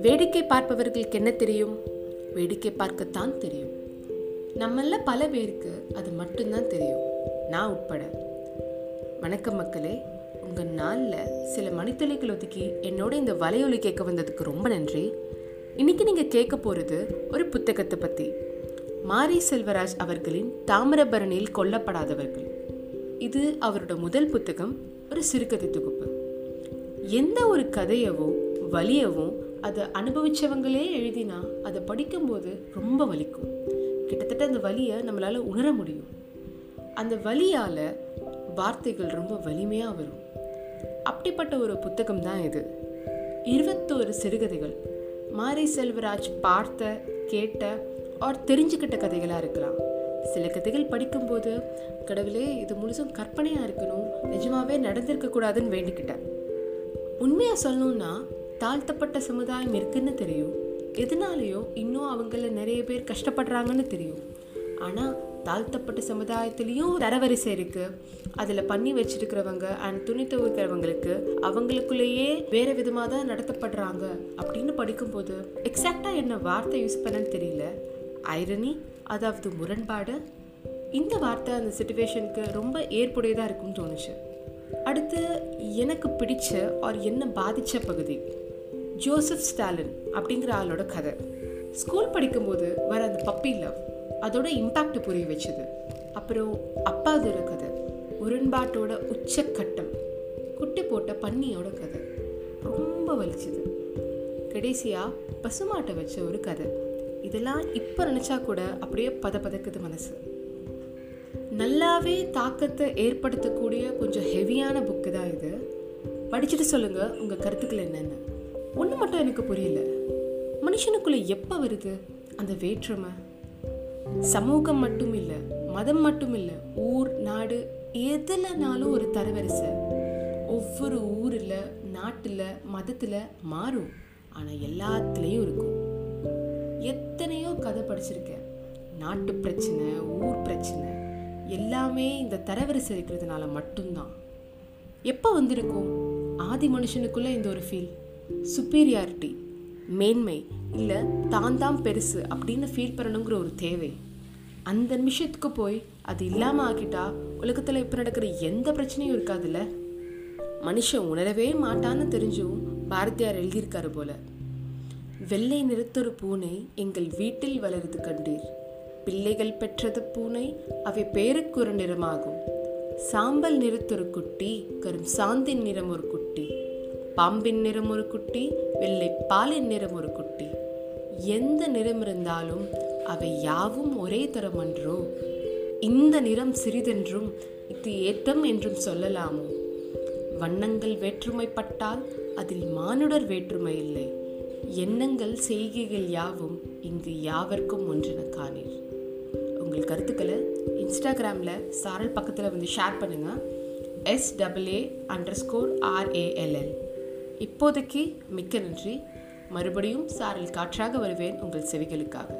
வேடிக்கை பார்ப்பவர்களுக்கு என்ன தெரியும்? வேடிக்கை பார்க்கத்தான் தெரியும். நம்மள பல பேருக்கு அது மட்டும்தான் தெரியும். நான் உட்பட. வணக்கம் மக்களே. உங்கள் நாளில் சில மணித்துளிகள் ஒதுக்கி என்னோட இந்த வலையொலி கேட்க வந்ததுக்கு ரொம்ப நன்றி. இன்னைக்கு நீங்கள் கேட்க போகிறது ஒரு புத்தகத்தை பற்றி மாரி செல்வராஜ் அவர்களின் தாமிரபரணியில் கொல்லப்படாதவர்கள். இது அவரோட முதல் புத்தகம். ஒரு சிறுகதை தொகுப்பு. எந்த ஒரு கதையவோ வலியவும் அதை அனுபவிச்சவங்களே எழுதினா அதை படிக்கும்போது ரொம்ப வலிக்கும். கிட்டத்தட்ட அந்த வலியை நம்மளால் உணர முடியும். அந்த வலியால் வார்த்தைகள் ரொம்ப வலிமையாக வரும். அப்படிப்பட்ட ஒரு புத்தகம் தான் இது. இருபத்தோரு சிறுகதைகள். மாரி செல்வராஜ் பார்த்த கேட்ட ஆர் தெரிஞ்சுக்கிட்ட கதைகளாக இருக்கலாம். சில கதைகள் படிக்கும்போது கடவுளே இது முழுசும் கற்பனையாக இருக்கணும். நிஜமாகவே நடந்திருக்கக்கூடாதுன்னு வேண்டிக்கிட்டேன். உண்மையாக சொல்லணும்னா தாழ்த்தப்பட்ட சமுதாயம் இருக்குன்னு தெரியும். எதனாலேயோ இன்னும் அவங்கள நிறைய பேர் கஷ்டப்படுறாங்கன்னு தெரியும். ஆனால் தாழ்த்தப்பட்ட சமுதாயத்துலேயும் தரவரிசை இருக்குது அதில் பண்ணி வச்சிருக்கிறவங்க அண்ட் துணி துவைக்கிறவங்களுக்கு அவங்களுக்குள்ளேயே வேறு விதமாக தான் நடத்தப்படுறாங்க அப்படின்னு படிக்கும்போது எக்ஸாக்டாக என்ன வார்த்தை யூஸ் பண்ணன்னு தெரியல. ஐரணி அதாவது முரண்பாடு இந்த வார்த்தை அந்த சுச்சுவேஷனுக்கு ரொம்ப ஏற்புடையதாக இருக்கும்னு தோணுச்சு. அடுத்து எனக்கு பிடிச்ச ஆர் என்ன பாதித்த பகுதி? ஜோசப் ஸ்டாலின் அப்படிங்கிற ஆளோட கதை. ஸ்கூல் படிக்கும்போது வர அந்த பப்பி லவ் அதோட இம்பேக்ட் புரிய வச்சது. அப்புறம் அப்பாதோட கதை முரண்பாட்டோட உச்சக்கட்டம் குட்டி போட்ட பன்னியோட கதை. ரொம்ப வலிச்சுது. கடைசியாக பசுமாட்டை வச்ச ஒரு கதை. இதெல்லாம் இப்போ நினச்சா கூட அப்படியே பத பதக்குது மனசு. நல்லாவே தாக்கத்தை ஏற்படுத்தக்கூடிய கொஞ்சம் ஹெவியான புக்கு தான் இது. படிச்சுட்டு சொல்லுங்கள் உங்கள் கருத்துக்கள் என்னென்னு? ஒன்று மட்டும் எனக்கு புரியல. மனுஷனுக்குள்ளே எப்போ வருது அந்த வேற்றுமை? சமூகம் மட்டும் இல்லை மதம் மட்டும் இல்லை ஊர் நாடு எதுலனாலும் ஒரு தரவரிசை. ஒவ்வொரு ஊரில் நாட்டில் மதத்தில் மாறும். ஆனால் எல்லாத்துலேயும் இருக்கும். எத்தனையோ கதை படிச்சிருக்கேன். நாட்டு பிரச்சனை ஊர் பிரச்சனை எல்லாமே இந்த தரவரிசை இருக்கிறதுனால மட்டும்தான். எப்போ வந்திருக்கும்? ஆதி மனுஷனுக்குள்ளே இந்த ஒரு ஃபீல் சுப்பீரியாரிட்டி மேன்மை இல்லை தான் தான் பெருசு அப்படின்னு ஃபீல் பண்ணணுங்கிற ஒரு தேவை. அந்த நிமிஷத்துக்கு போய் அது இல்லாமல் ஆக்கிட்டா உலகத்தில் இப்போ நடக்கிற எந்த பிரச்சனையும் இருக்காதுல்ல? மனுஷன் உணரவே மாட்டான்னு தெரிஞ்சும் பாரதியார் எழுதியிருக்காரு போல. வெள்ளை நிறத்தொரு பூனை எங்கள் வீட்டில் வளருது கண்டீர். பிள்ளைகள் பெற்றது பூனை அவை பேருக்கு ஒரு நிறமாகும். சாம்பல் நிறத்தொரு குட்டி கரும் சாந்தின் நிறம் ஒரு குட்டி. பாம்பின் நிறம் ஒரு குட்டி வெள்ளை பாலின் நிறம் ஒரு குட்டி. எந்த நிறம் இருந்தாலும் அவை யாவும் ஒரே தரம் அன்றோ? இந்த நிறம் சிறிதென்றும் இது ஏத்தம் என்றும் சொல்லலாமோ? வண்ணங்கள் வேற்றுமைப்பட்டால் அதில் மானுடர் வேற்றுமை இல்லை. எண்ணங்கள் செய்கைகள் யாவும் இங்கு யாவர்க்கும் ஒன்றென காணீர். உங்கள் கருத்துக்களை இன்ஸ்டாகிராமில் சாரல் பக்கத்தில் வந்து ஷேர் பண்ணுங்கள் எஸ் டபிள்ஏ அண்டர் ஸ்கோர் ஆர்ஏஎல்எல் இப்போதைக்கு மிக்க நன்றி. மறுபடியும் சாரல் காற்றாக வருவேன் உங்கள் செவிகளுக்காக.